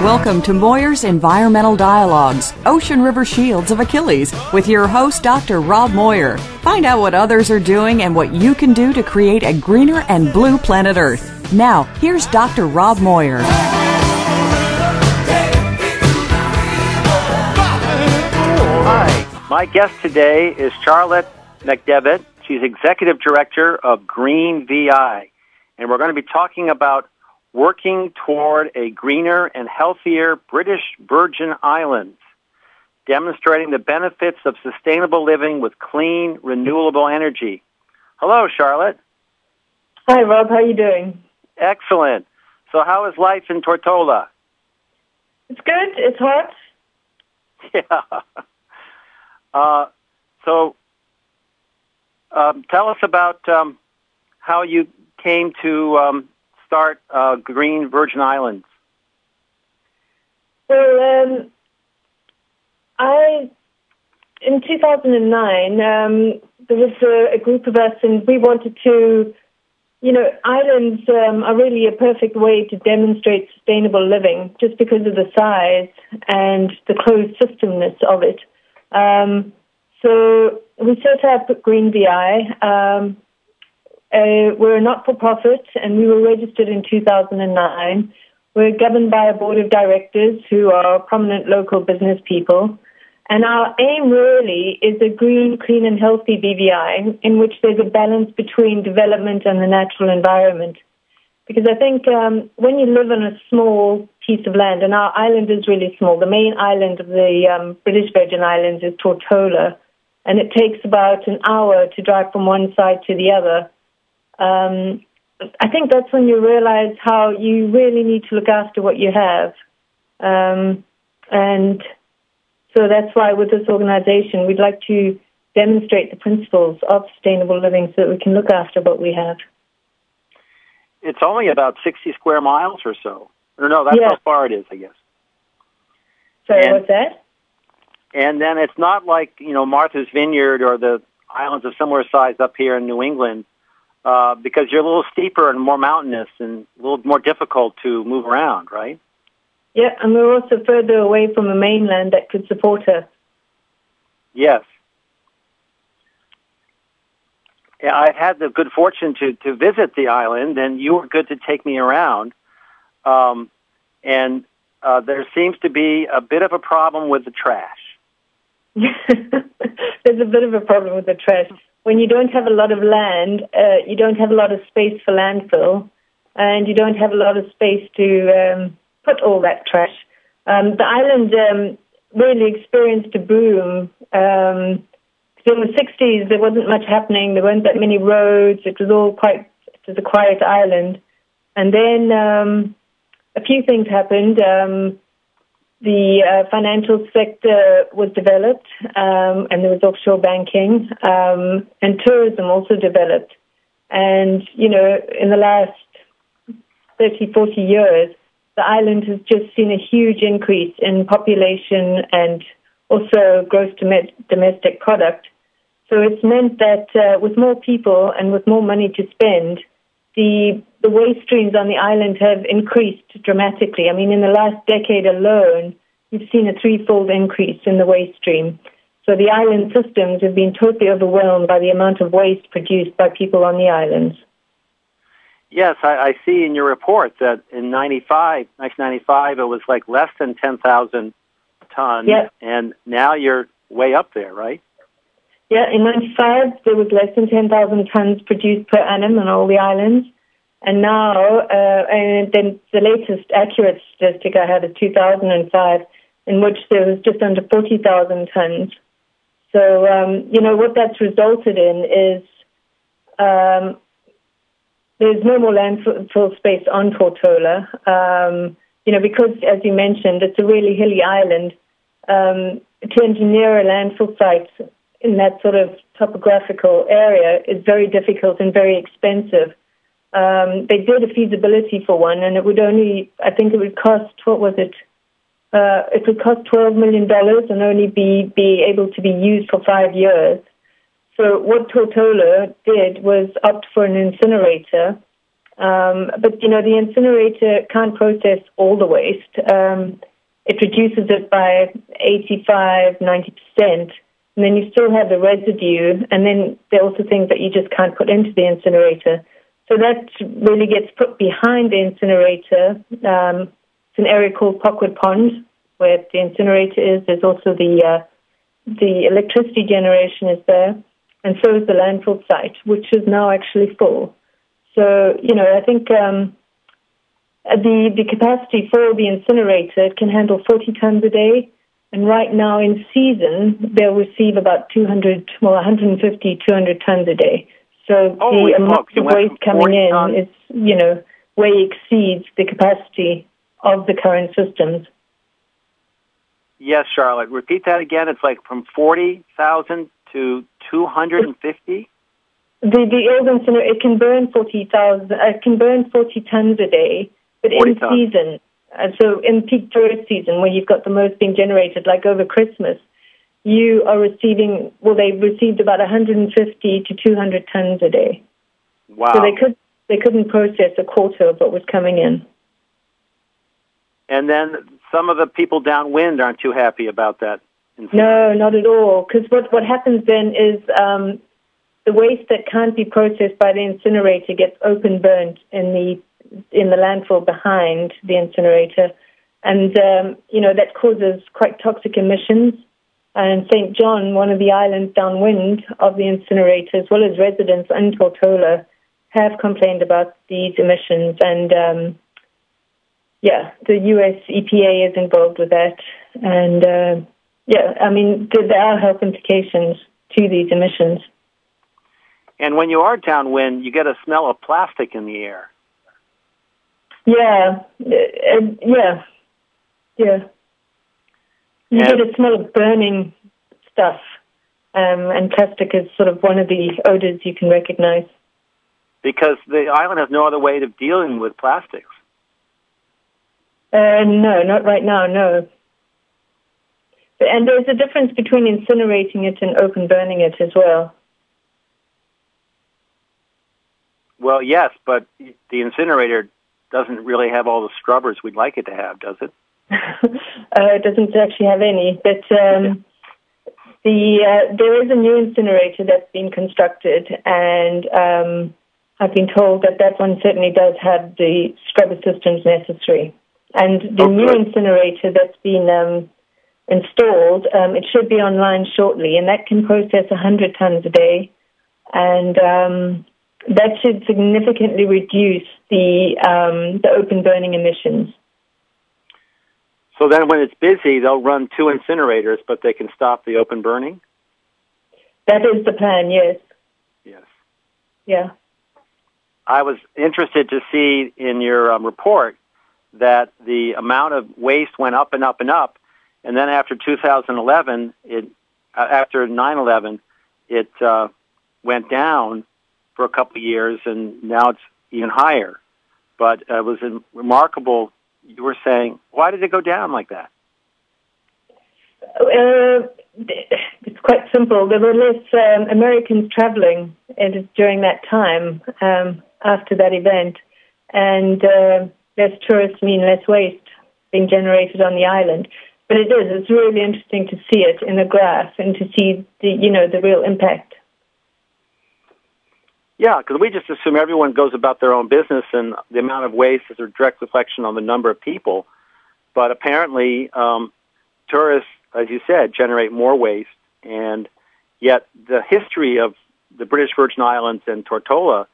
Welcome to Moir's Environmental Dialogues, Ocean River Shields of Achilles, with your host, Dr. Rob Moir. Find out what others are doing and what you can do to create a greener and blue planet Earth. Now, here's Dr. Rob Moir. Hi, my guest today is Charlotte McDevitt. She's Executive Director of Green VI, and we're going to be talking about working toward a greener and healthier British Virgin Islands, demonstrating the benefits of sustainable living with clean, renewable energy. Hello, Charlotte. Hi, Rob. How are you doing? Excellent. So, how is life in Tortola? It's good. It's hot. Yeah. Uh, so, um, tell us about um, how you came to um, start uh, Green Virgin Islands? Well, um, I in 2009 um, there was a, a, group of us, and we wanted to. You know, islands um, are really a perfect way to demonstrate sustainable living, just because of the size and the closed systemness of it. Um, so we set up Green VI. Uh, we're a not-for-profit, and we were registered in 2009. We're governed by a board of directors who are prominent local business people. And our aim really is a green, clean, and healthy BVI in which there's a balance between development and the natural environment. Because I think um, when you live on a small piece of land, and our island is really small, the main island of the um, British Virgin Islands is Tortola, and it takes about an hour to drive from one side to the other um, I think that's when you realize how you really need to look after what you have. Um, and so that's why with this organization, we'd like to demonstrate the principles of sustainable living so that we can look after what we have. It's only about 60 square miles or so. Or no, that's yeah. how far it is, I guess. Sorry, and, what's that? And then it's not like, you know, Martha's Vineyard or the islands of similar size up here in New England uh, because you're a little steeper and more mountainous and a little more difficult to move around, right? Yeah, and we're also further away from the mainland that could support us. Yes. Yeah, I've had the good fortune to, to visit the island, and you were good to take me around. Um, and uh, there seems to be a bit of a problem with the trash. There's a bit of a problem with the trash when you don't have a lot of land, uh, you don't have a lot of space for landfill, and you don't have a lot of space to um, put all that trash. Um, the island um, really experienced a boom. Um, in the 60s, there wasn't much happening. There weren't that many roads. It was all quite, it was a quiet island. And then um, a few things happened. Um, the uh, financial sector was developed, um, and there was offshore banking, um, and tourism also developed. And, you know, in the last 30, 40 years, the island has just seen a huge increase in population and also gross domestic product. So it's meant that uh, with more people and with more money to spend, the the waste streams on the island have increased dramatically. I mean, in the last decade alone, you've seen a threefold increase in the waste stream. So the island systems have been totally overwhelmed by the amount of waste produced by people on the islands. Yes, I, I see in your report that in 95, 1995, it was like less than 10,000 tons, yep. and now you're way up there, right? Yeah, in 95, there was less than 10,000 tons produced per annum on all the islands. And now, uh, and then the latest accurate statistic I had is 2005, in which there was just under 40,000 tons. So, um, you know, what that's resulted in is um, there's no more landfill space on Tortola. Um, you know, because, as you mentioned, it's a really hilly island. Um, to engineer a landfill site in that sort of topographical area is very difficult and very expensive. Um, they did a feasibility for one, and it would only, I think, it would cost what was it? Uh, it would cost twelve million dollars and only be be able to be used for five years. So what Tortola did was opt for an incinerator, Um, but you know, the incinerator can't process all the waste. Um, it reduces it by 85, 90 percent, and then you still have the residue. And then are also things that you just can't put into the incinerator. So that really gets put behind the incinerator. Um, it's an area called Pockwood Pond, where the incinerator is. There's also the uh, the electricity generation is there, and so is the landfill site, which is now actually full. So, you know, I think um, the, the capacity for the incinerator it can handle 40 tons a day. And right now in season, they'll receive about 200, well, 150, 200 tons a day. So Holy the amount of waste coming in tons- is, you know, way exceeds the capacity of the current systems. Yes, Charlotte. Repeat that again. It's like from 40,000 to 250? The the old incinerator it can burn forty thousand. Uh, it can burn forty tons a day, but in tons. season, uh, so in peak tourist season, where you've got the most being generated, like over Christmas, you are receiving. Well, they received about one hundred and fifty to two hundred tons a day. Wow. So they could they couldn't process a quarter of what was coming in. and then some of the people downwind aren't too happy about that. No, not at all. Because what what happens then is um, the waste that can't be processed by the incinerator gets open burnt in the in the landfill behind the incinerator, and um, you know that causes quite toxic emissions. And St. John, one of the islands downwind of the incinerator, as well as residents in Tortola, have complained about these emissions. And um, yeah, the U.S. EPA is involved with that. And uh, yeah, I mean, there there are health implications to these emissions. And when you are downwind, you get a smell of plastic in the air. Yeah, uh, yeah, yeah. You get a smell of burning stuff, um, and plastic is sort of one of the odors you can recognize. Because the island has no other way of dealing with plastics. Uh, no, not right now, no. And there's a difference between incinerating it and open burning it as well. Well, yes, but the incinerator doesn't really have all the scrubbers we'd like it to have, does it? Uh, it doesn't actually have any, but um, the uh, there is a new incinerator that's been constructed, and um, I've been told that that one certainly does have the scrubber systems necessary. And the Oh, new incinerator that's been um, installed, um, it should be online shortly, and that can process 100 tons a day, and um, that should significantly reduce the um, the open burning emissions. So then when it's busy, they'll run two incinerators, but they can stop the open burning? That is the plan, yes. Yes. Yeah. I was interested to see in your um, report that the amount of waste went up and up and up, and then after 2011, it uh, after 9/11, it uh, went down for a couple of years, and now it's even higher. But uh, it was in- remarkable. You were saying, why did it go down like that? Uh, it's quite simple. There were less um, Americans traveling during that time um, after that event, and uh, less tourists mean less waste being generated on the island. But it is. It's really interesting to see it in a graph and to see the you know the real impact. Yeah, because we just assume everyone goes about their own business, and the amount of waste is a direct reflection on the number of people. But apparently, um, tourists, as you said, generate more waste, and yet the history of the British Virgin Islands and Tortola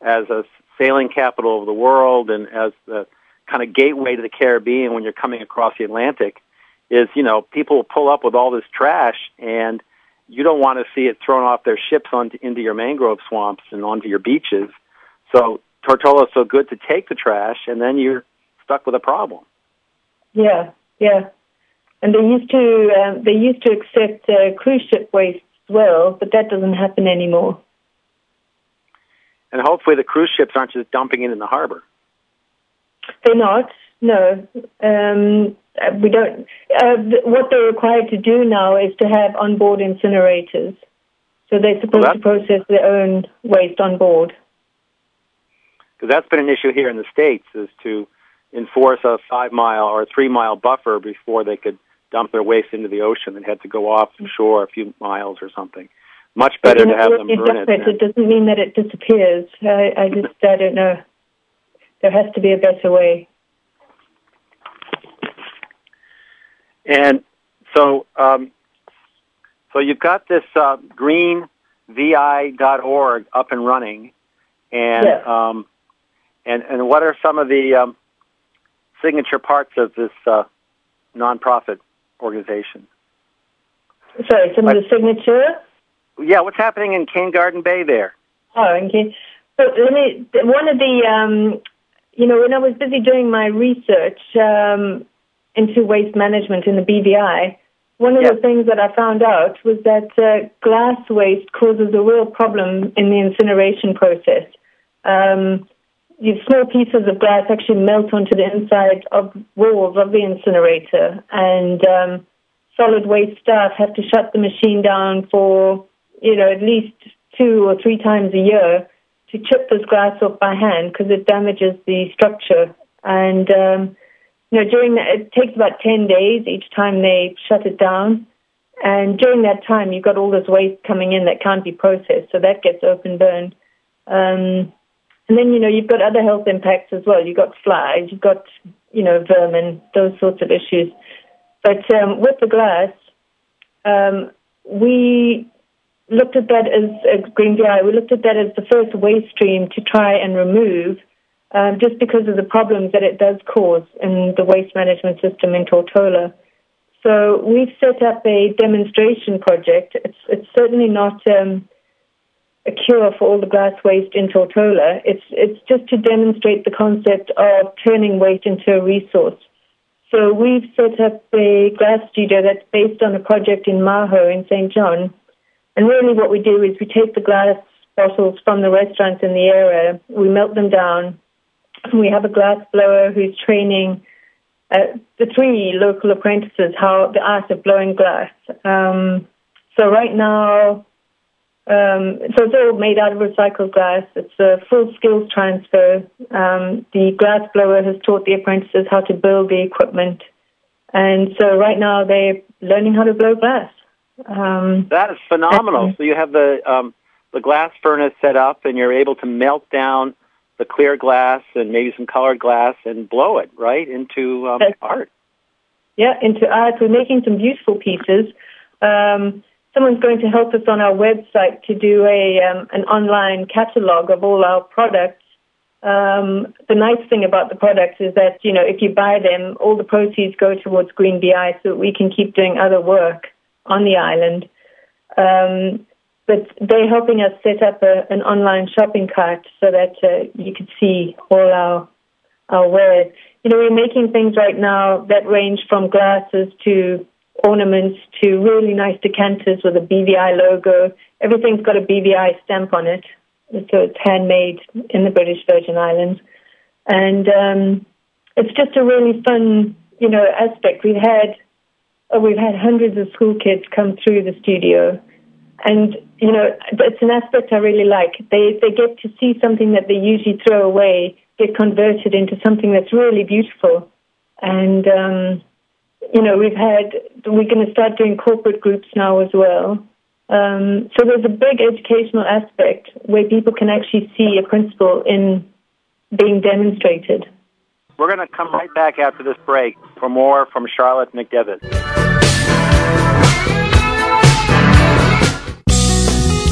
as a sailing capital of the world and as the kind of gateway to the Caribbean when you're coming across the Atlantic is, you know, people pull up with all this trash and you don't want to see it thrown off their ships onto into your mangrove swamps and onto your beaches. So Tortola is so good to take the trash, and then you're stuck with a problem. Yeah, yeah. And they used to um, they used to accept uh, cruise ship waste as well, but that doesn't happen anymore. And hopefully, the cruise ships aren't just dumping it in the harbor. They're not. No, um, we don't. Uh, th- what they're required to do now is to have onboard incinerators. So they're supposed Well, to process their own waste on board. because that's been an issue here in the states is to enforce a five mile or a three mile buffer before they could dump their waste into the ocean and had to go off shore a few miles or something. Much better to have them burn it. It doesn't mean that it disappears. I, I just I don't know. There has to be a better way. And so, um, so you've got this uh, greenvi.org up and running, and yes. um, and and what are some of the um, signature parts of this uh, nonprofit organization? Sorry, some like, of the signature. Yeah, what's happening in Cane Garden Bay there? Oh, okay. So let me. One of the, um, you know, when I was busy doing my research um, into waste management in the BVI, one of Yeah. the things that I found out was that uh, glass waste causes a real problem in the incineration process. Um, these small pieces of glass actually melt onto the inside of walls of the incinerator, and um, solid waste staff have to shut the machine down for you know at least two or three times a year to chip this glass off by hand because it damages the structure. And um, you know during that, it takes about ten days each time they shut it down. And during that time, you've got all this waste coming in that can't be processed, so that gets open burned. Um, and then, you know, you've got other health impacts as well. You've got flies, you've got, you know, vermin, those sorts of issues. But um, with the glass, um, we looked at that as, as Green VI, we looked at that as the first waste stream to try and remove um, just because of the problems that it does cause in the waste management system in Tortola. So we've set up a demonstration project. It's, it's certainly not um, a cure for all the glass waste in Tortola. It's it's just to demonstrate the concept of turning waste into a resource. So we've set up a glass studio that's based on a project in Maho in St. John. And really what we do is we take the glass bottles from the restaurants in the area, we melt them down, we have a glass blower who's training uh, the three local apprentices how the art of blowing glass. Um, so right now, um, so it's all made out of recycled glass. It's a full skills transfer. Um, the glass blower has taught the apprentices how to build the equipment, and so right now they're learning how to blow glass. Um, That is phenomenal. So you have the um, the glass furnace set up, and you're able to melt down the clear glass and maybe some colored glass and blow it right into um, art. yeah, into art. We're making some beautiful pieces. Um, someone's going to help us on our website to do a um, an online catalog of all our products. Um, the nice thing about the products is that you know if you buy them, all the proceeds go towards Green VI, so that we can keep doing other work on the island. Um, but they're helping us set up a, an online shopping cart so that uh, you could see all our our wares. You know, we're making things right now that range from glasses to ornaments to really nice decanters with a BVI logo. Everything's got a BVI stamp on it, so it's handmade in the British Virgin Islands, and um, it's just a really fun, you know, aspect. We've had oh, we've had hundreds of school kids come through the studio, and you know, it's an aspect I really like. They they get to see something that they usually throw away get converted into something that's really beautiful, and. Um, you know, we've had, we're going to start doing corporate groups now as well. Um, so there's a big educational aspect where people can actually see a principle in being demonstrated. We're going to come right back after this break for more from Charlotte McDevitt.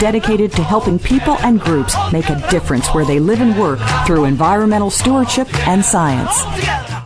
dedicated to helping people and groups make a difference where they live and work through environmental stewardship and science.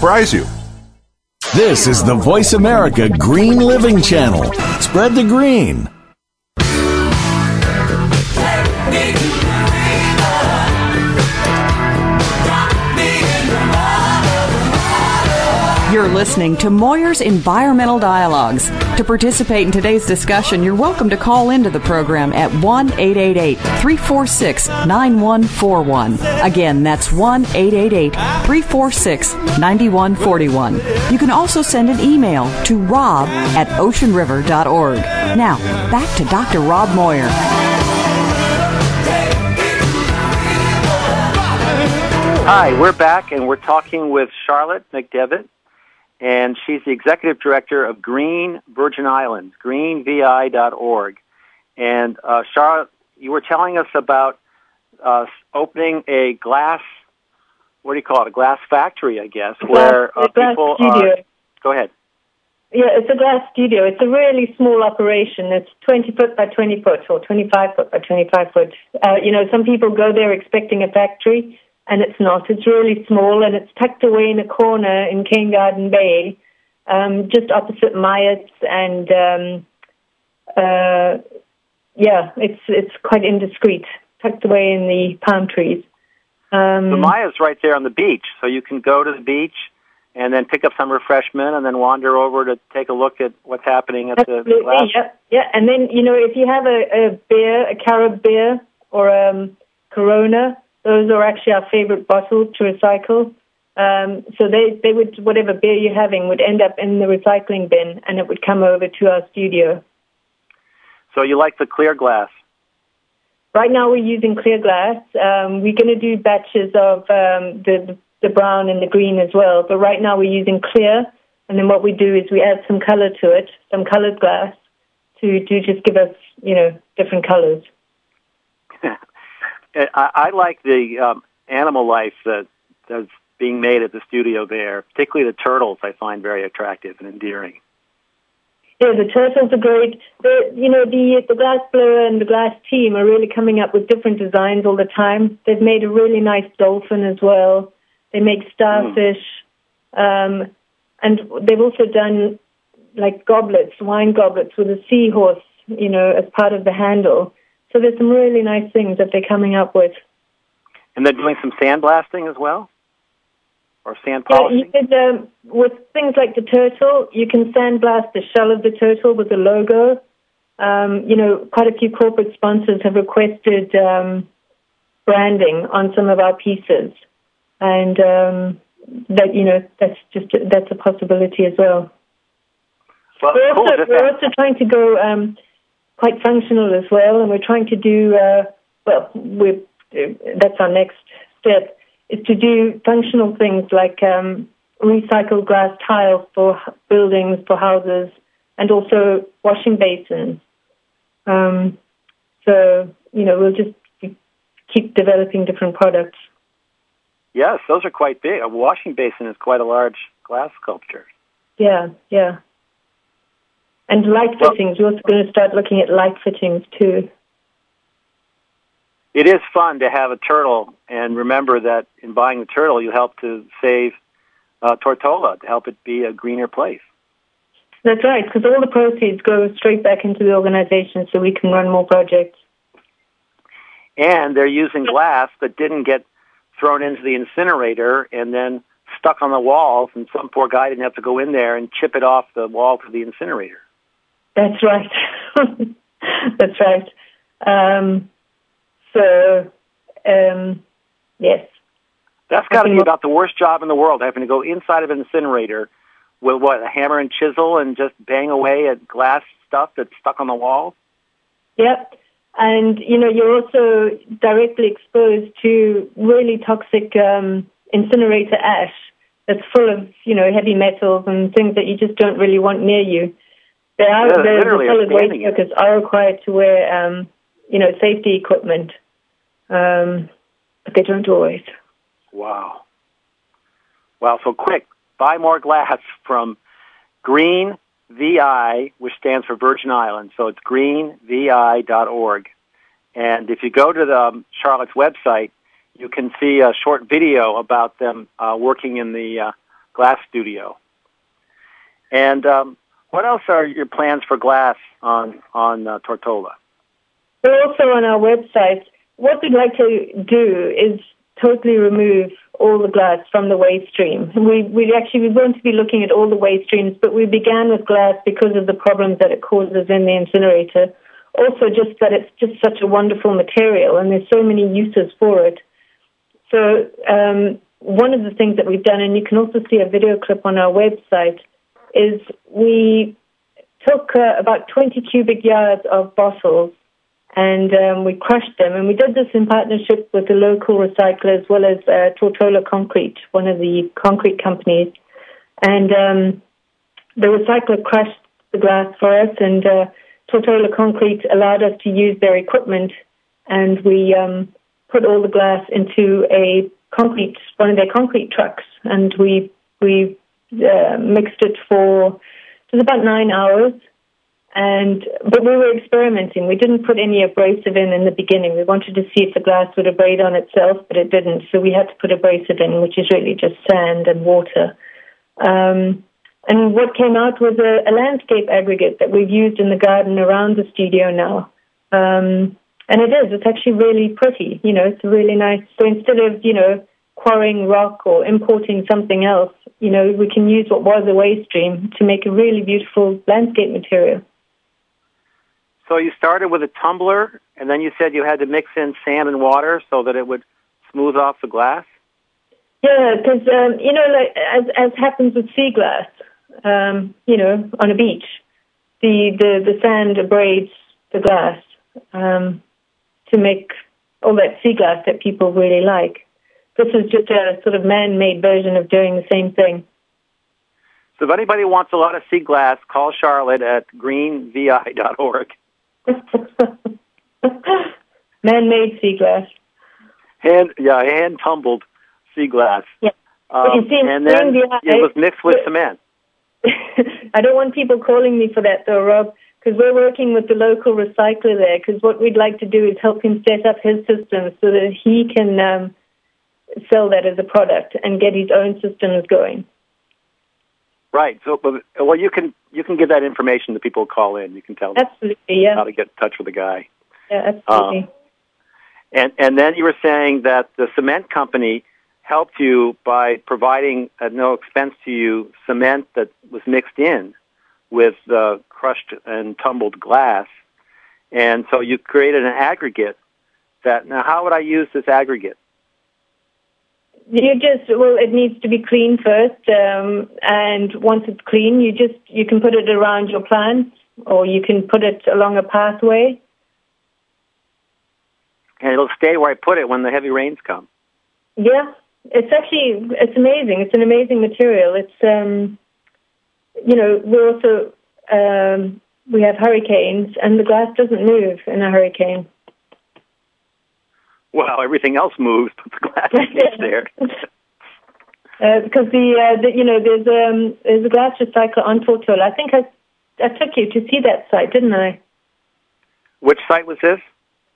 surprise you. This is the Voice America Green Living Channel. Spread the green. You're listening to Moir's Environmental Dialogues. To participate in today's discussion, you're welcome to call into the program at 1 888 346 9141. Again, that's 1 888 346 9141. You can also send an email to rob at oceanriver.org. Now, back to Dr. Rob Moir. Hi, we're back and we're talking with Charlotte McDevitt, and she's the executive director of Green Virgin Islands, greenvi.org. And uh, Charlotte, you were telling us about uh, opening a glass, what do you call it, a glass factory, I guess, where uh, glass people studio. are. Go ahead. Yeah, it's a glass studio. It's a really small operation. It's 20 foot by 20 foot or 25 foot by 25 foot. Uh, you know, some people go there expecting a factory, and it's not. It's really small, and it's tucked away in a corner in Cane Garden Bay, um, just opposite Myett's, and um, uh, yeah, it's it's quite indiscreet, tucked away in the palm trees. Um, The Maya's right there on the beach, so you can go to the beach and then pick up some refreshment and then wander over to take a look at what's happening at the Absolutely, yeah, yeah. And then you know, if you have a, a beer, a Carib beer or um, Corona, those are actually our favorite bottle to recycle. Um, so they they would whatever beer you're having would end up in the recycling bin, and it would come over to our studio. So you like the clear glass. Right now we're using clear glass. Um, we're going to do batches of um, the the brown and the green as well. But right now we're using clear, and then what we do is we add some color to it, some colored glass, to to just give us you know different colors. I, I like the um, animal life that that's being made at the studio there, particularly the turtles. I find very attractive and endearing. Yeah, the turtles are great. The, you know, the the glass blower and the glass team are really coming up with different designs all the time. They've made a really nice dolphin as well. They make starfish, um, and they've also done like goblets, wine goblets with a seahorse, you know, as part of the handle. So there's some really nice things that they're coming up with. And they're doing some sandblasting as well, or sand Yeah, polishing. you could, um, with things like the turtle, you can sandblast the shell of the turtle with the logo. Um, you know, quite a few corporate sponsors have requested um, branding on some of our pieces, and um, that you know that's just that's a possibility as well. Well, We're cool. also, we're also trying to go um, quite functional as well, and we're trying to do uh, well. We're, that's our next step is to do functional things like um, recycled glass tiles for buildings, for houses, and also washing basins. Um, so you know we'll just keep developing different products. yes, those are quite big. A washing basin is quite a large glass sculpture. Yeah, yeah. And light fittings. We're also going to start looking at light fittings too. It is fun to have a turtle, and remember that in buying the turtle, you help to save uh, Tortola to help it be a greener place. That's right, because all the proceeds go straight back into the organization so we can run more projects. And they're using glass that didn't get thrown into the incinerator and then stuck on the walls, and some poor guy didn't have to go in there and chip it off the wall to the incinerator. That's right. That's right. Um, so, um, yes. That's got to be about the worst job in the world, having to go inside of an incinerator with what a hammer and chisel and just bang away at glass stuff that's stuck on the wall. Yep. And you know you're also directly exposed to really toxic um, incinerator ash that's full of you know heavy metals and things that you just don't really want near you. They are Yeah, the, the solid waste workers are required to wear um, you know safety equipment, um, but they don't always. Wow. Wow, so quick, buy more glass from Green VI, which stands for Virgin Islands. So it's greenvi.org. And if you go to the um, Charlotte's website, you can see a short video about them uh, working in the uh, glass studio. And um, what else are your plans for glass on on uh, Tortola? We're also on our website. What we'd like to do is totally remove all the glass from the waste stream. We, we actually we want to be looking at all the waste streams, but we began with glass because of the problems that it causes in the incinerator. Also, just that it's just such a wonderful material, and there's so many uses for it. So, um, one of the things that we've done, and you can also see a video clip on our website, is we took uh, about 20 cubic yards of bottles and um, we crushed them. And we did this in partnership with the local recycler as well as uh, Tortola Concrete, one of the concrete companies. And um, the recycler crushed the glass for us, and uh, Tortola Concrete allowed us to use their equipment, and we um, put all the glass into a concrete, one of their concrete trucks, and we we uh, mixed it for was about nine hours. And but we were experimenting. We didn't put any abrasive in in the beginning. We wanted to see if the glass would abrade on itself, but it didn't. So we had to put abrasive in, which is really just sand and water. Um, and what came out was a, a landscape aggregate that we've used in the garden around the studio now. Um, and it is. It's actually really pretty. You know, it's really nice. So instead of you know quarrying rock or importing something else, you know, we can use what was a waste stream to make a really beautiful landscape material. So you started with a tumbler, and then you said you had to mix in sand and water so that it would smooth off the glass. Yeah, because um, you know, like as as happens with sea glass, um, you know, on a beach, the the the sand abrades the glass um, to make all that sea glass that people really like. This is just a sort of man-made version of doing the same thing. So if anybody wants a lot of sea glass, call Charlotte at greenvi.org. Man-made sea glass. Hand, yeah, hand tumbled sea glass. Yeah. Um, see, and then VI it was mixed with cement. I don't want people calling me for that though, Rob, because we're working with the local recycler there. Because what we'd like to do is help him set up his system so that he can um, sell that as a product and get his own systems going. Right. So, well, you can you can give that information to people who call in. You can tell them Absolutely, yeah, how to get in touch with the guy. yeah, absolutely. And and then you were saying that the cement company helped you by providing at no expense to you cement that was mixed in with uh, crushed and tumbled glass, and so you created an aggregate. That now, how would I use this aggregate? You just well, it needs to be clean first, um, and once it's clean, you just you can put it around your plants, or you can put it along a pathway. And it'll stay where I put it when the heavy rains come. Yeah, it's actually it's amazing. It's an amazing material. It's um, you know we're also um, we have hurricanes, and the glass doesn't move in a hurricane. Well, everything else moves, but the glass stays there. Uh, because the, uh, the you know there's um there's a glass recycler on Tortola. I think I I took you to see that site, didn't I? Which site was this?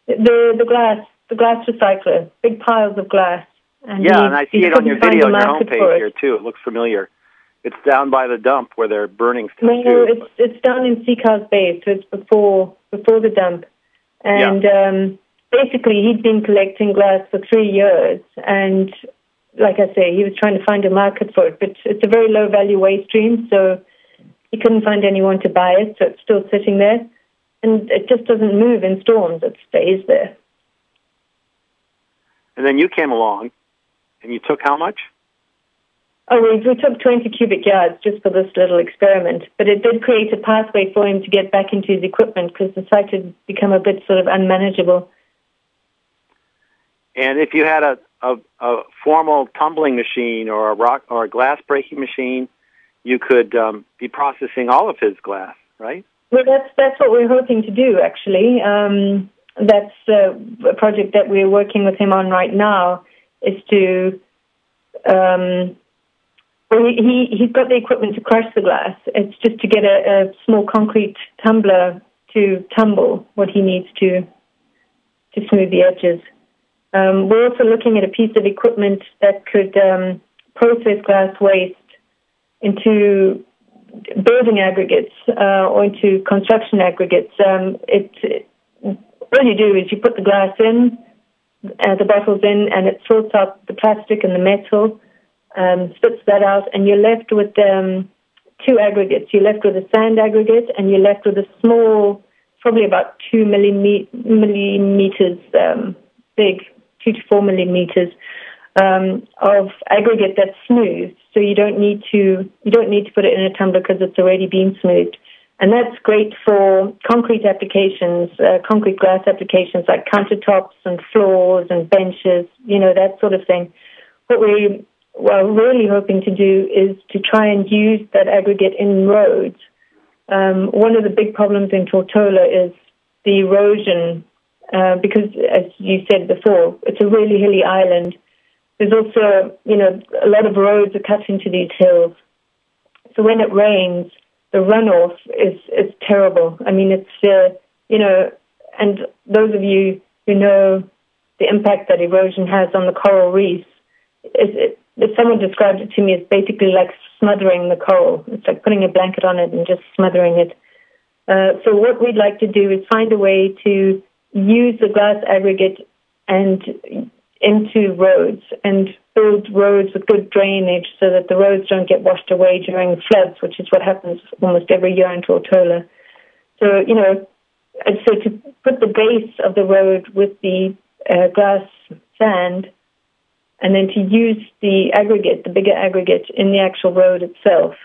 The the glass the glass recycler, big piles of glass. And Yeah, he- and I see it on your video on your homepage here too. It looks familiar. it's down by the dump where they're burning stuff No, too. it's it's down in Sea Cows Bay, so it's before before the dump. And um, basically, he'd been collecting glass for three years, and like I say, he was trying to find a market for it. But it's a very low value waste stream, so he couldn't find anyone to buy it. So it's still sitting there, and it just doesn't move in storms. It stays there. And then you came along, and you took how much? Oh, we, we took 20 cubic yards just for this little experiment, but it did create a pathway for him to get back into his equipment because the site had become a bit sort of unmanageable. And if you had a, a, a formal tumbling machine or a rock or a glass breaking machine, you could um, be processing all of his glass, right? Well, that's that's what we're hoping to do. Actually, um, that's uh, a project that we're working with him on right now. Is to um, well, he he- he's got the equipment to crush the glass. It's just to get a, a small concrete tumbler to tumble what he needs to to smooth the edges. Um, we're also looking at a piece of equipment that could um, process glass waste into building aggregates uh, or into construction aggregates. Um, it, it all you do is you put the glass in, uh, the bottles in, and it sorts out the plastic and the metal, um, spits that out, and you're left with um, two aggregates. You're left with a sand aggregate, and you're left with a small, probably about two millime- millimeters um, big, two to four millimeters um, of aggregate that's smooth. So you don't need to you don't need to put it in a tumbler because it's already been smoothed. And that's great for concrete applications, uh, concrete glass applications like countertops and floors and benches, you know, that sort of thing. What we are really hoping to do is to try and use that aggregate in roads. Um, one of the big problems in Tortola is the erosion, uh, because as you said before, it's a really hilly island. There's also, you know, a lot of roads are cut into these hills. So when it rains, the runoff is is terrible. I mean, it's uh, you know, and those of you who know the impact that erosion has on the coral reefs, it, it, someone described it to me it's basically like smothering the coral. It's like putting a blanket on it and just smothering it. Uh, so what we'd like to do is find a way to use the glass aggregate and into roads and build roads with good drainage so that the roads don't get washed away during floods, which is what happens almost every year in Tortola. So, you know, so to put the base of the road with the uh, glass sand and then to use the aggregate, the bigger aggregate, in the actual road itself.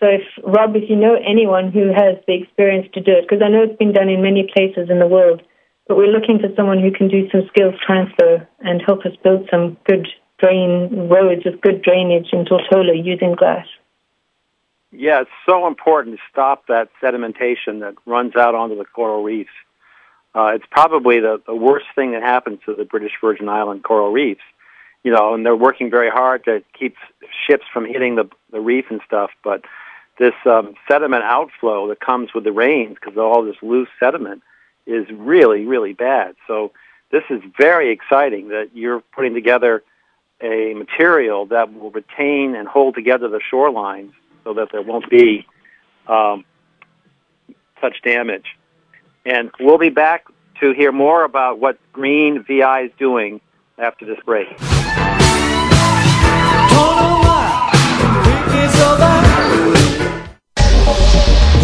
So if, Rob, if you know anyone who has the experience to do it, because I know it's been done in many places in the world, but we're looking for someone who can do some skills transfer and help us build some good drain roads with good drainage in Tortola using glass. Yeah, it's so important to stop that sedimentation that runs out onto the coral reefs. Uh, it's probably the, the worst thing that happens to the British Virgin Island coral reefs. You know, and they're working very hard to keep ships from hitting the the reef and stuff. But this um, sediment outflow that comes with the rains because of all this loose sediment is really, really bad. So this is very exciting that you're putting together a material that will retain and hold together the shorelines so that there won't be um, such damage. And we'll be back to hear more about what Green VI is doing after this break.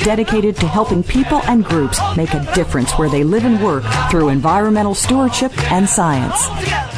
dedicated to helping people and groups make a difference where they live and work through environmental stewardship and science.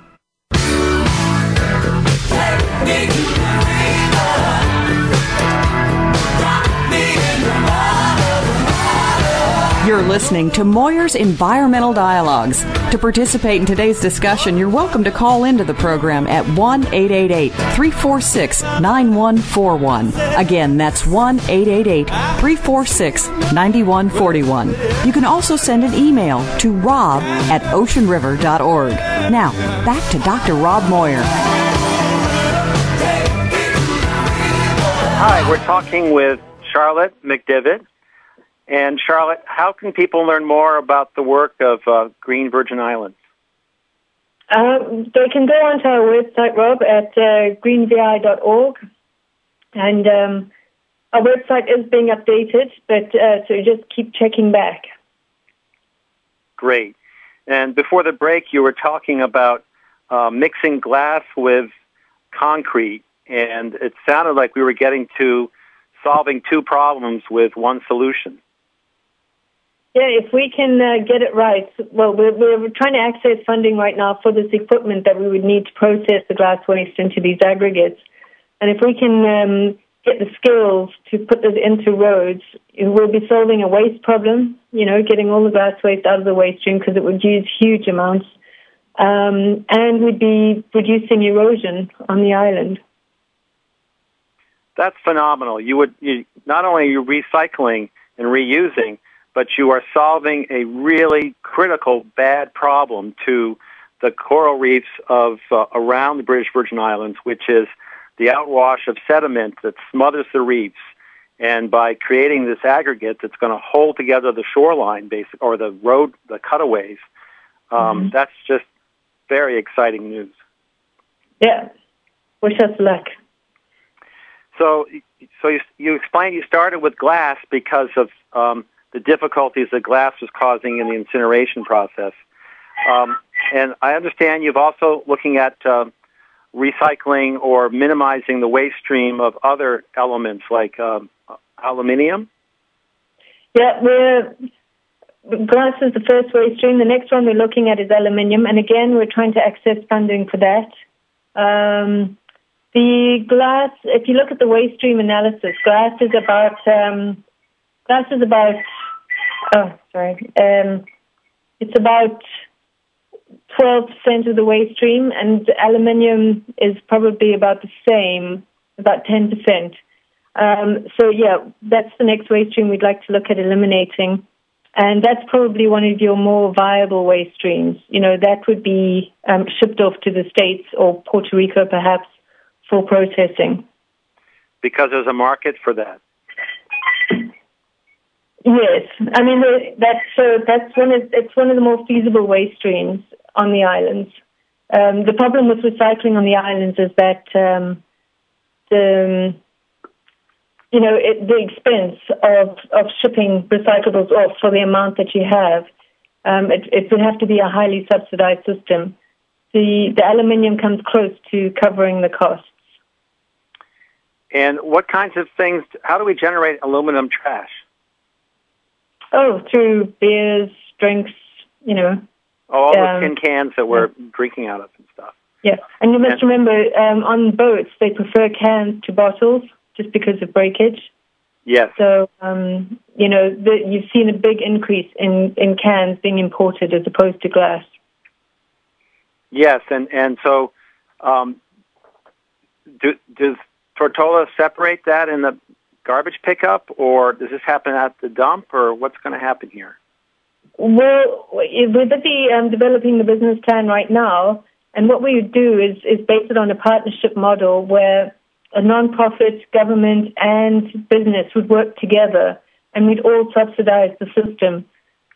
You're listening to Moir's Environmental Dialogues. To participate in today's discussion, you're welcome to call into the program at 1 888 346 9141. Again, that's 1 888 346 9141. You can also send an email to rob at oceanriver.org. Now, back to Dr. Rob Moir. Hi, we're talking with Charlotte McDevitt. And Charlotte, how can people learn more about the work of uh, Green Virgin Islands? Um, they can go onto our website, Rob, at uh, greenvi.org. And um, our website is being updated, but uh, so just keep checking back. Great. And before the break, you were talking about uh, mixing glass with concrete, and it sounded like we were getting to solving two problems with one solution. Yeah, if we can uh, get it right. Well, we're, we're trying to access funding right now for this equipment that we would need to process the glass waste into these aggregates. And if we can um, get the skills to put this into roads, we'll be solving a waste problem, you know, getting all the glass waste out of the waste stream because it would use huge amounts. Um, and we'd be reducing erosion on the island. That's phenomenal. You would you, not only are you recycling and reusing, but you are solving a really critical bad problem to the coral reefs of uh, around the British Virgin Islands, which is the outwash of sediment that smothers the reefs. And by creating this aggregate that's going to hold together the shoreline, basic or the road, the cutaways, um, mm-hmm. that's just very exciting news. Yeah, wish us luck. So, so you, you explained you started with glass because of um, the difficulties that glass was causing in the incineration process. Um, and I understand you've also looking at uh, recycling or minimizing the waste stream of other elements like um, aluminium. Yeah, we're glass is the first waste stream. The next one we're looking at is aluminium, and again we're trying to access funding for that. Um, the glass, if you look at the waste stream analysis, glass is about um, glass is about Oh, sorry. Um, it's about 12% of the waste stream, and aluminium is probably about the same, about 10%. Um, so, yeah, that's the next waste stream we'd like to look at eliminating. And that's probably one of your more viable waste streams. You know, that would be um, shipped off to the States or Puerto Rico perhaps for processing. Because there's a market for that. Yes, I mean that's so that's one of it's one of the more feasible waste streams on the islands. Um, the problem with recycling on the islands is that um, the you know it, the expense of of shipping recyclables off for the amount that you have. Um, it, it would have to be a highly subsidized system. The the aluminium comes close to covering the costs. And what kinds of things? How do we generate aluminum trash? Oh, through beers, drinks, you know. Oh, all um, the tin cans that we're yeah. drinking out of and stuff. Yeah, and you must and, remember um, on boats they prefer cans to bottles just because of breakage. Yes. So, um, you know, the, you've seen a big increase in, in cans being imported as opposed to glass. Yes, and and so, um, do, does Tortola separate that in the garbage pickup, or does this happen at the dump, or what's going to happen here? Well, we're busy um, developing the business plan right now, and what we do is is base it on a partnership model where a non-profit, government, and business would work together, and we'd all subsidize the system.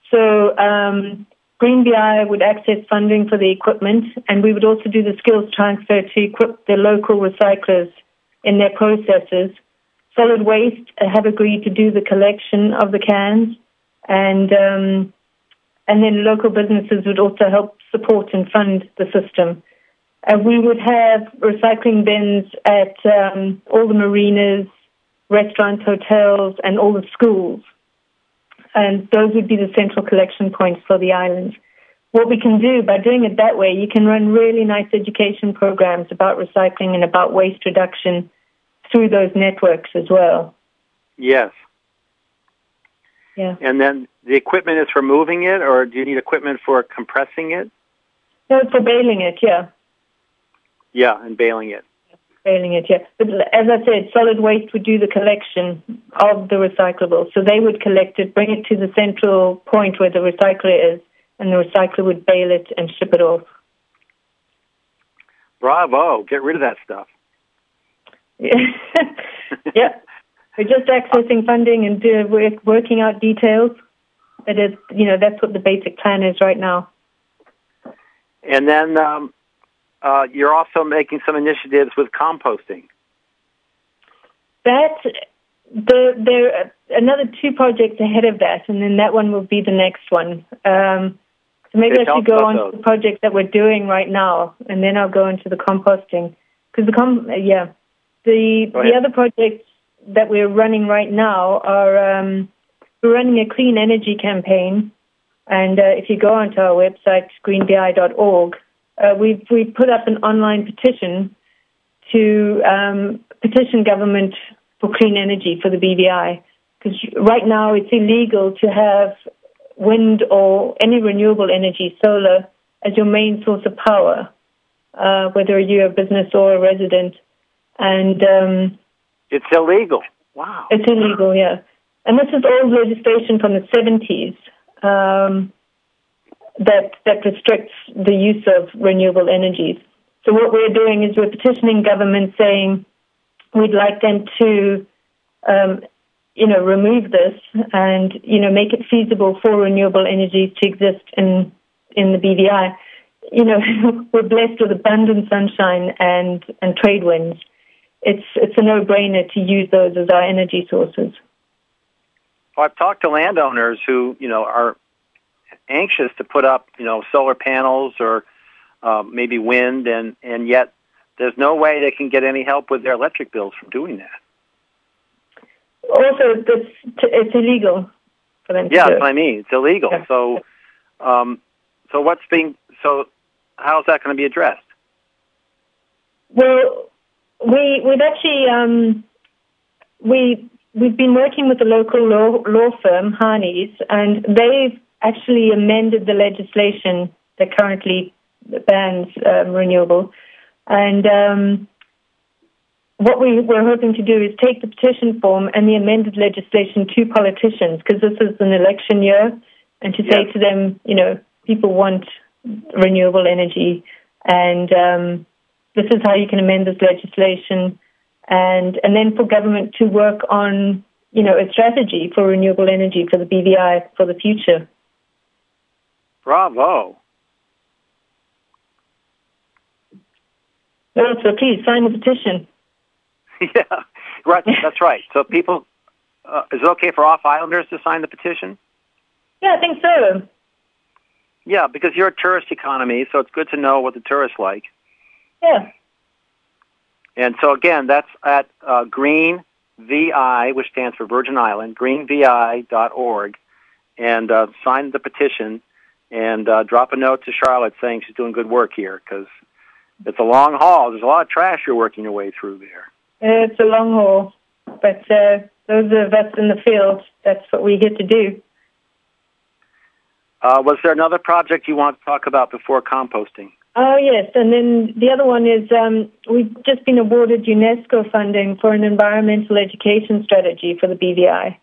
So um, Green VI would access funding for the equipment, and we would also do the skills transfer to equip the local recyclers in their processes. Solid Waste have agreed to do the collection of the cans, and um, and then local businesses would also help support and fund the system. Uh, we would have recycling bins at um, all the marinas, restaurants, hotels, and all the schools. And those would be the central collection points for the island. What we can do by doing it that way, you can run really nice education programs about recycling and about waste reduction through those networks as well. Yes. Yeah. And then the equipment is for moving it, or do you need equipment for compressing it? No, for baling it, yeah. Yeah, and baling it. Baling it, yeah. But as I said, solid waste would do the collection of the recyclable. So they would collect it, bring it to the central point where the recycler is, and the recycler would bale it and ship it off. Bravo! Get rid of that stuff. Yeah. We're just accessing funding and do, we're working out details. But it, you know, that's what the basic plan is right now. And then um, uh, you're also making some initiatives with composting. That the, there are another two projects ahead of that, and then that one will be the next one. Um, so maybe I should go on those. to the project that we're doing right now, and then I'll go into the composting. Because the com, yeah, the the other projects that we're running right now are um, we're running a clean energy campaign, and uh, if you go onto our website greenvi.org, uh, we've we've put up an online petition to um, petition government for clean energy for the BVI. Because right now it's illegal to have wind or any renewable energy, solar, as your main source of power, uh, whether you're a business or a resident. And um, It's illegal. Wow. it's illegal, yeah. And this is old legislation from the 70s um, that that restricts the use of renewable energies. So what we're doing is we're petitioning government saying we'd like them to, um, you know, remove this and you know make it feasible for renewable energies to exist in in the BVI. You know, we're blessed with abundant sunshine and and trade winds. It's it's a no-brainer to use those as our energy sources. Well, I've talked to landowners who, you know, are anxious to put up, you know, solar panels or uh, maybe wind, and and yet there's no way they can get any help with their electric bills from doing that. Also, this, it's illegal for them to Yeah, that's what I mean. It's illegal. Yeah. So, um, so what's being so? How's that going to be addressed? Well, we we've actually um, we we've been working with the local law, law firm Harneys, and they've actually amended the legislation that currently bans um, renewable. And um, what we we're hoping to do is take the petition form and the amended legislation to politicians because this is an election year, and to say to them, you know, people want renewable energy, and um, this is how you can amend this legislation, and and then for government to work on, you know, a strategy for renewable energy for the BVI for the future. Bravo! No, so please sign the petition. yeah, right. That's right. So people, uh, is it okay for off islanders to sign the petition? Yeah, I think so. Yeah, because you're a tourist economy, so it's good to know what the tourists like. Yeah. And so again, that's at uh, Green VI, which stands for Virgin Island, greenvi.org, and uh, sign the petition and uh, drop a note to Charlotte saying she's doing good work here because it's a long haul. There's a lot of trash you're working your way through there. It's a long haul, but uh, those of us in the field, that's what we get to do. Uh, was there another project you want to talk about before composting? Oh, yes. And then the other one is um, we've just been awarded UNESCO funding for an environmental education strategy for the BVI.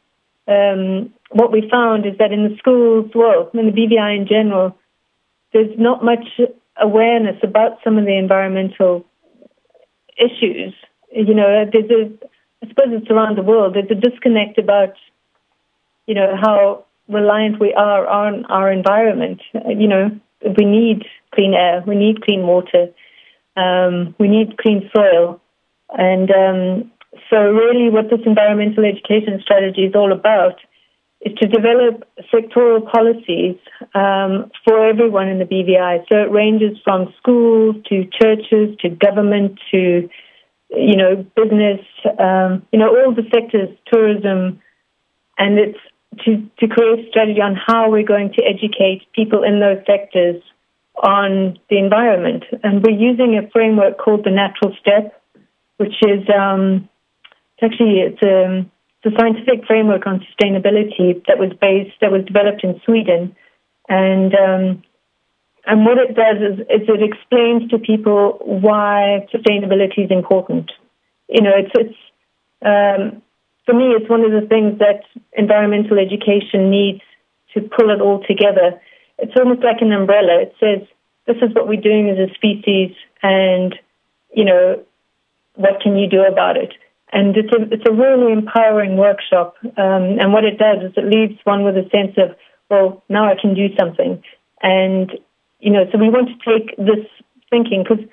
Um, what we found is that in the schools, well, in the BVI in general, there's not much awareness about some of the environmental issues. You know, there's a, I suppose it's around the world, there's a disconnect about, you know, how reliant we are on our environment. You know, we need clean air, we need clean water, um, we need clean soil. And um, so, really, what this environmental education strategy is all about is to develop sectoral policies um, for everyone in the BVI. So it ranges from schools to churches to government to, you know, business, um, you know, all the sectors, tourism, and it's to, to create a strategy on how we're going to educate people in those sectors on the environment. And we're using a framework called the Natural Step, which is um, it's actually it's a um, the scientific framework on sustainability that was based that was developed in Sweden, and um, and what it does is, is it explains to people why sustainability is important. You know, it's it's um, for me, it's one of the things that environmental education needs to pull it all together. It's almost like an umbrella. It says this is what we're doing as a species, and you know, what can you do about it? And it's a, it's a really empowering workshop. Um, and what it does is it leaves one with a sense of, well, now I can do something. And, you know, so we want to take this thinking, because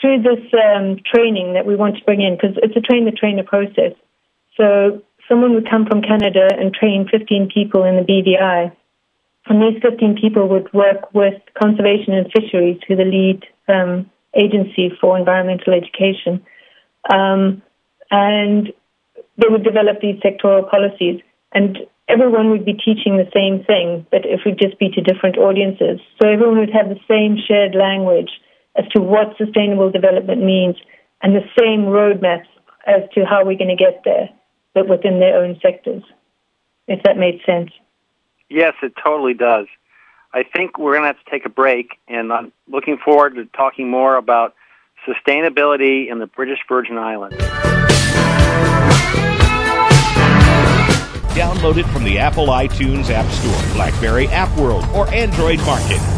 through this um, training that we want to bring in, because it's a train the trainer process. So someone would come from Canada and train 15 people in the BVI. And these 15 people would work with Conservation and Fisheries, who the lead um, agency for environmental education. Um, and they would develop these sectoral policies. And everyone would be teaching the same thing, but it would just be to different audiences. So everyone would have the same shared language as to what sustainable development means and the same roadmaps as to how we're going to get there, but within their own sectors, if that made sense. Yes, it totally does. I think we're going to have to take a break, and I'm looking forward to talking more about sustainability in the British Virgin Islands. Download it from the Apple iTunes App Store, Blackberry App World, or Android Market.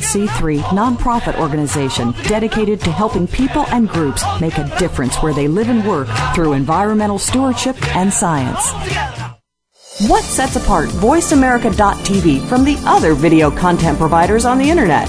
501c3 nonprofit organization dedicated to helping people and groups make a difference where they live and work through environmental stewardship and science. What sets apart VoiceAmerica.tv from the other video content providers on the internet?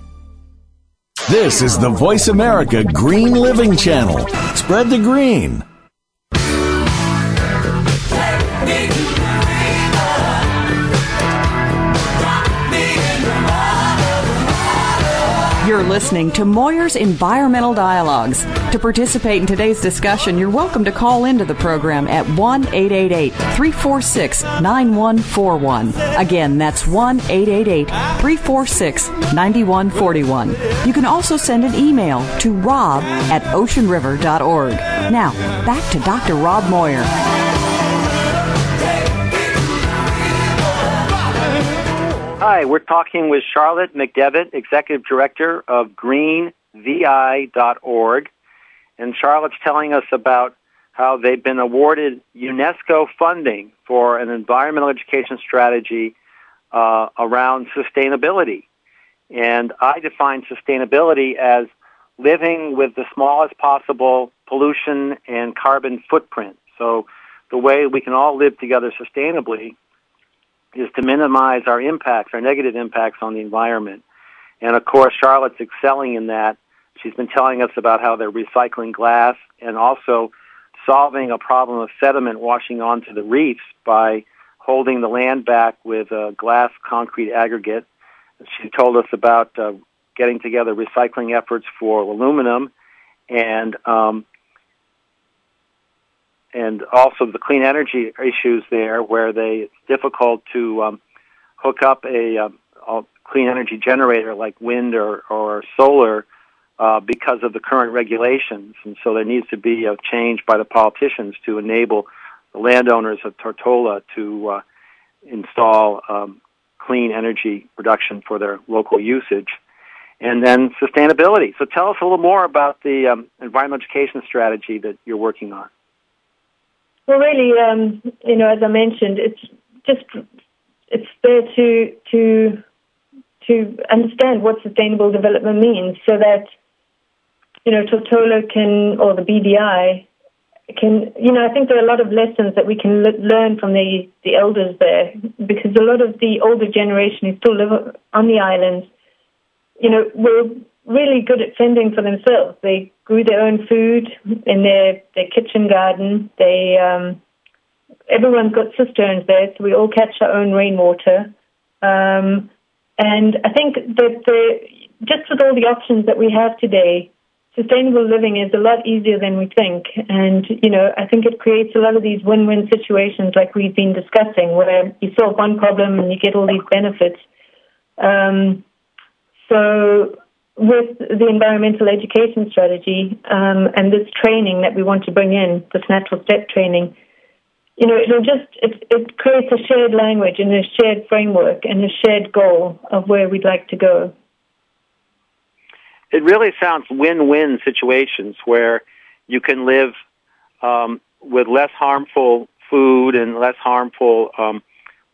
This is the Voice America Green Living Channel. Spread the green. You're listening to Moir's Environmental Dialogues. To participate in today's discussion, you're welcome to call into the program at 1 888 346 9141. Again, that's 1 888 346 9141. You can also send an email to rob at oceanriver.org. Now, back to Dr. Rob Moir. Hi, we're talking with Charlotte McDevitt, Executive Director of greenvi.org. And Charlotte's telling us about how they've been awarded UNESCO funding for an environmental education strategy uh, around sustainability. And I define sustainability as living with the smallest possible pollution and carbon footprint. So the way we can all live together sustainably is to minimize our impacts, our negative impacts on the environment. And of course, Charlotte's excelling in that. She's been telling us about how they're recycling glass and also solving a problem of sediment washing onto the reefs by holding the land back with a glass concrete aggregate. She told us about uh, getting together recycling efforts for aluminum and um, and also the clean energy issues there, where they it's difficult to um, hook up a, um, a clean energy generator like wind or, or solar uh, because of the current regulations, and so there needs to be a change by the politicians to enable the landowners of Tortola to uh, install um, clean energy production for their local usage. And then sustainability. So tell us a little more about the um, environmental education strategy that you're working on. Well, really, um, you know, as I mentioned, it's just it's there to to to understand what sustainable development means, so that you know Tortola can or the BVI can you know I think there are a lot of lessons that we can learn from the the elders there because a lot of the older generation who still live on the islands, you know, were really good at fending for themselves. They grew their own food in their, their kitchen garden. They um, everyone's got cisterns there, so we all catch our own rainwater. Um, and I think that the, just with all the options that we have today, sustainable living is a lot easier than we think. And, you know, I think it creates a lot of these win-win situations like we've been discussing, where you solve one problem and you get all these benefits. Um, so with the environmental education strategy um, and this training that we want to bring in, this natural step training, you know, it'll just it, it creates a shared language and a shared framework and a shared goal of where we'd like to go. It really sounds win-win situations where you can live um, with less harmful food and less harmful um,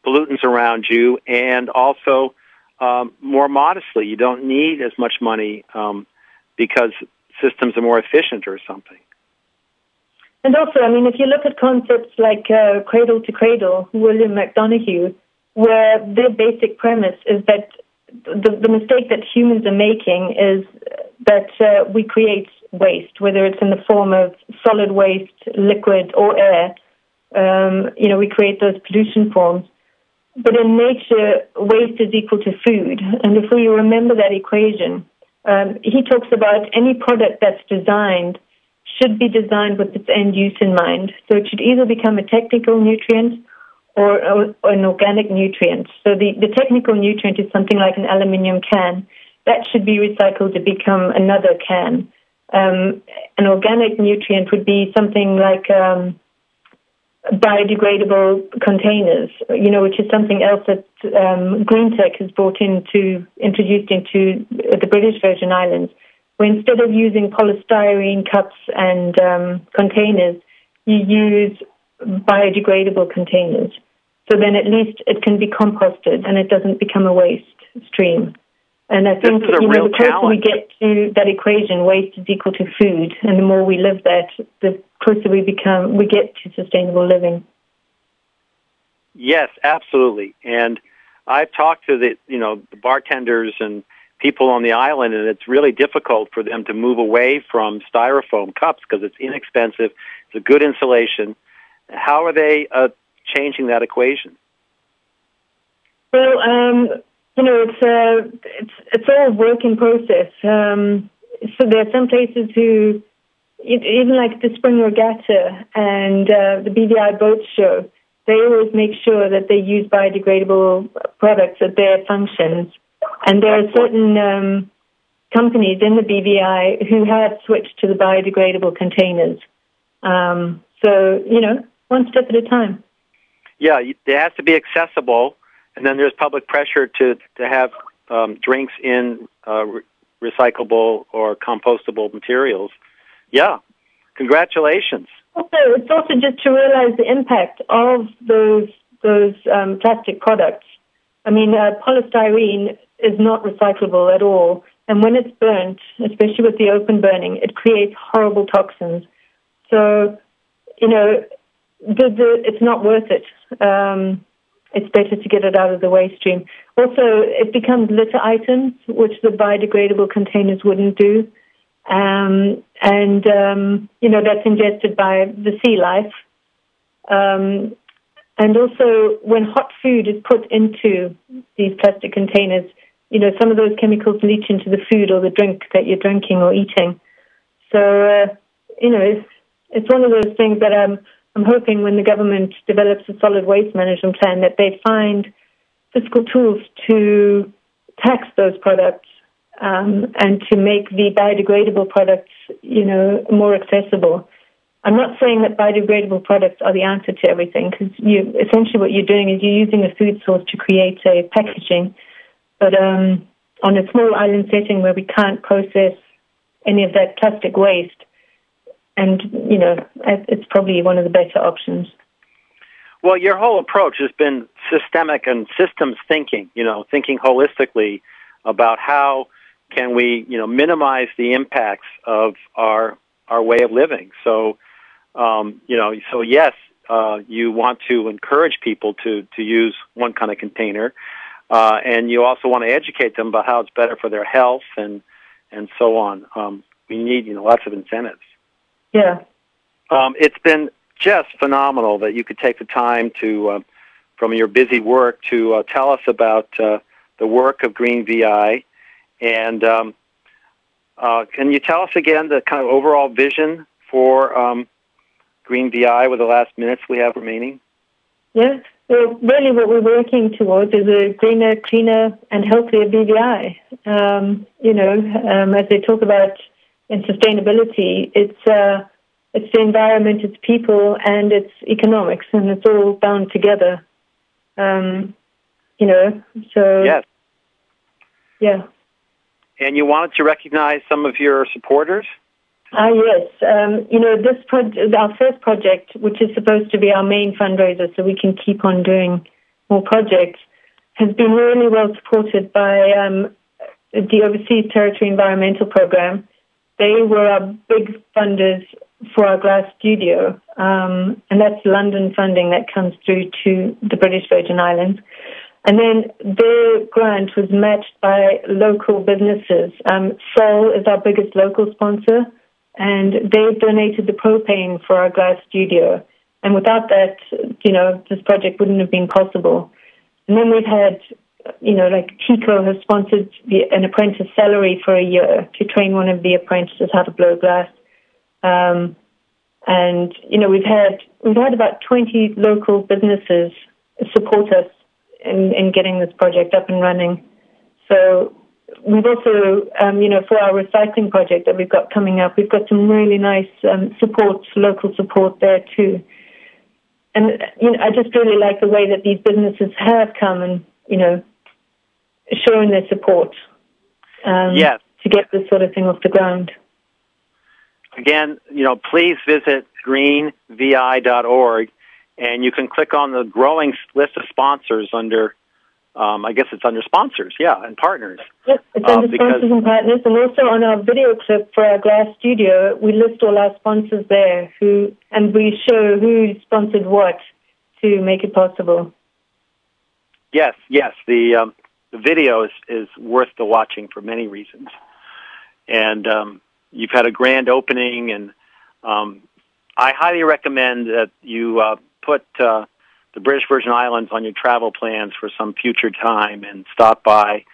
pollutants around you, and also um, more modestly. You don't need as much money um, because systems are more efficient or something. And also, I mean, if you look at concepts like uh, Cradle to Cradle, William McDonough, where their basic premise is that the, the mistake that humans are making is that uh, we create waste, whether it's in the form of solid waste, liquid, or air. Um, you know, we create those pollution forms. But in nature, waste is equal to food. And if we remember that equation, um, he talks about any product that's designed should be designed with its end use in mind. So it should either become a technical nutrient or, or, an organic nutrient. So the, the technical nutrient is something like an aluminium can. That should be recycled to become another can. Um, an organic nutrient would be something like um, biodegradable containers, you know, which is something else that um, GreenTech has brought into, introduced into the British Virgin Islands, where instead of using polystyrene cups and um, containers, you use biodegradable containers. So then at least it can be composted and it doesn't become a waste stream. And I think you know, the closer challenge. we get to that equation, waste is equal to food, and the more we live that, the closer we become, we get to sustainable living. Yes, absolutely. And I've talked to the you know the bartenders and people on the island, and it's really difficult for them to move away from styrofoam cups because it's inexpensive. It's a good insulation. How are they uh, changing that equation? Well, um, you know, it's a it's it's all a work in process. Um, so there are some places who, even like the Spring Regatta and uh, the BVI Boat Show, they always make sure that they use biodegradable products at their functions. And there are certain um, companies in the BVI who have switched to the biodegradable containers. Um, so, you know, one step at a time. Yeah, it has to be accessible, and then there's public pressure to, to have um, drinks in uh, re- recyclable or compostable materials. Yeah, congratulations. Also, it's also just to realize the impact of those those um, plastic products. I mean, uh, polystyrene is not recyclable at all. And when it's burnt, especially with the open burning, it creates horrible toxins. So, you know, the, the, it's not worth it. Um, it's better to get it out of the waste stream. Also, it becomes litter items, which the biodegradable containers wouldn't do. Um, and, um, you know, that's ingested by the sea life. Um, and also, when hot food is put into these plastic containers, you know, some of those chemicals leach into the food or the drink that you're drinking or eating. So, uh, you know, it's, it's one of those things that I'm, I'm hoping when the government develops a solid waste management plan that they find fiscal tools to tax those products um, and to make the biodegradable products, you know, more accessible. I'm not saying that biodegradable products are the answer to everything because you essentially what you're doing is you're using a food source to create a packaging, but um, on a small island setting where we can't process any of that plastic waste, and you know, it's probably one of the better options. Well, your whole approach has been systemic and systems thinking. You know, thinking holistically about how can we, you know, minimize the impacts of our our way of living. So um, you know, so yes, uh, you want to encourage people to to use one kind of container, uh, and you also want to educate them about how it's better for their health and and so on. Um, we need you know lots of incentives. Yeah. Um, it's been just phenomenal that you could take the time to, uh, from your busy work, to uh, tell us about uh, the work of Green VI. And um, uh, can you tell us again the kind of overall vision for um, Green VI with the last minutes we have remaining? Yeah, well, really what we're working towards is a greener, cleaner, and healthier BVI. Um, you know, um, as they talk about in sustainability, it's uh, it's the environment, it's people, and it's economics, and it's all bound together. Um, you know, so yes, yeah. And you wanted to recognize some of your supporters. Ah, yes. Um, you know, this project, our first project, which is supposed to be our main fundraiser so we can keep on doing more projects, has been really well supported by um, the Overseas Territory Environmental Program. They were our big funders for our glass studio, um, and that's London funding that comes through to the British Virgin Islands. And then their grant was matched by local businesses. Um, Sol is our biggest local sponsor and they donated the propane for our glass studio. And without that, you know, this project wouldn't have been possible. And then we've had, you know, like Tico has sponsored the, an apprentice salary for a year to train one of the apprentices how to blow glass. Um, and you know, we've had we've had about 20 local businesses support us in, in getting this project up and running. So we've also, um, you know, for our recycling project that we've got coming up, we've got some really nice um, support, local support there too. And you know, I just really like the way that these businesses have come and you know, showing their support. Um, yes. To get this sort of thing off the ground. Again, you know, please visit greenvi.org, and you can click on the growing list of sponsors under um, I guess it's under sponsors, yeah, and partners. Yes, it's uh, under sponsors and partners, and also on our video clip for our glass studio, we list all our sponsors there, who and we show who sponsored what to make it possible. Yes, yes, the um, the video is is worth the watching for many reasons, and um, you've had a grand opening, and um, I highly recommend that you uh, put. Uh, the British Virgin Islands on your travel plans for some future time and stop by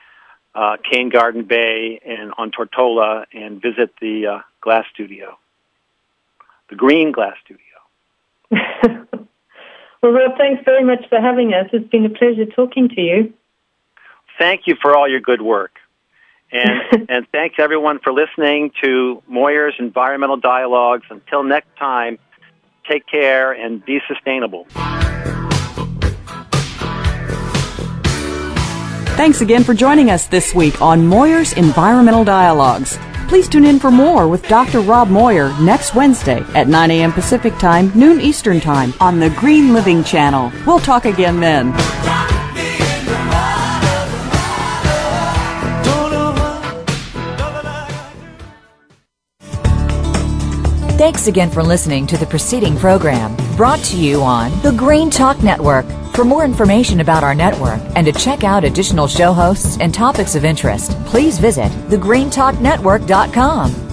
uh, Cane Garden Bay and on Tortola and visit the uh, glass studio, the Green Glass Studio. well, Rob, thanks very much for having us. It's been a pleasure talking to you. Thank you for all your good work. And, and thanks everyone for listening to Moir's Environmental Dialogues. Until next time, take care and be sustainable. Thanks again for joining us this week on Moir's Environmental Dialogues. Please tune in for more with Dr. Rob Moir next Wednesday at 9 a.m. Pacific Time, noon Eastern Time on the Green Living Channel. We'll talk again then. Thanks again for listening to the preceding program brought to you on the Green Talk Network. For more information about our network and to check out additional show hosts and topics of interest, please visit thegreentalknetwork.com.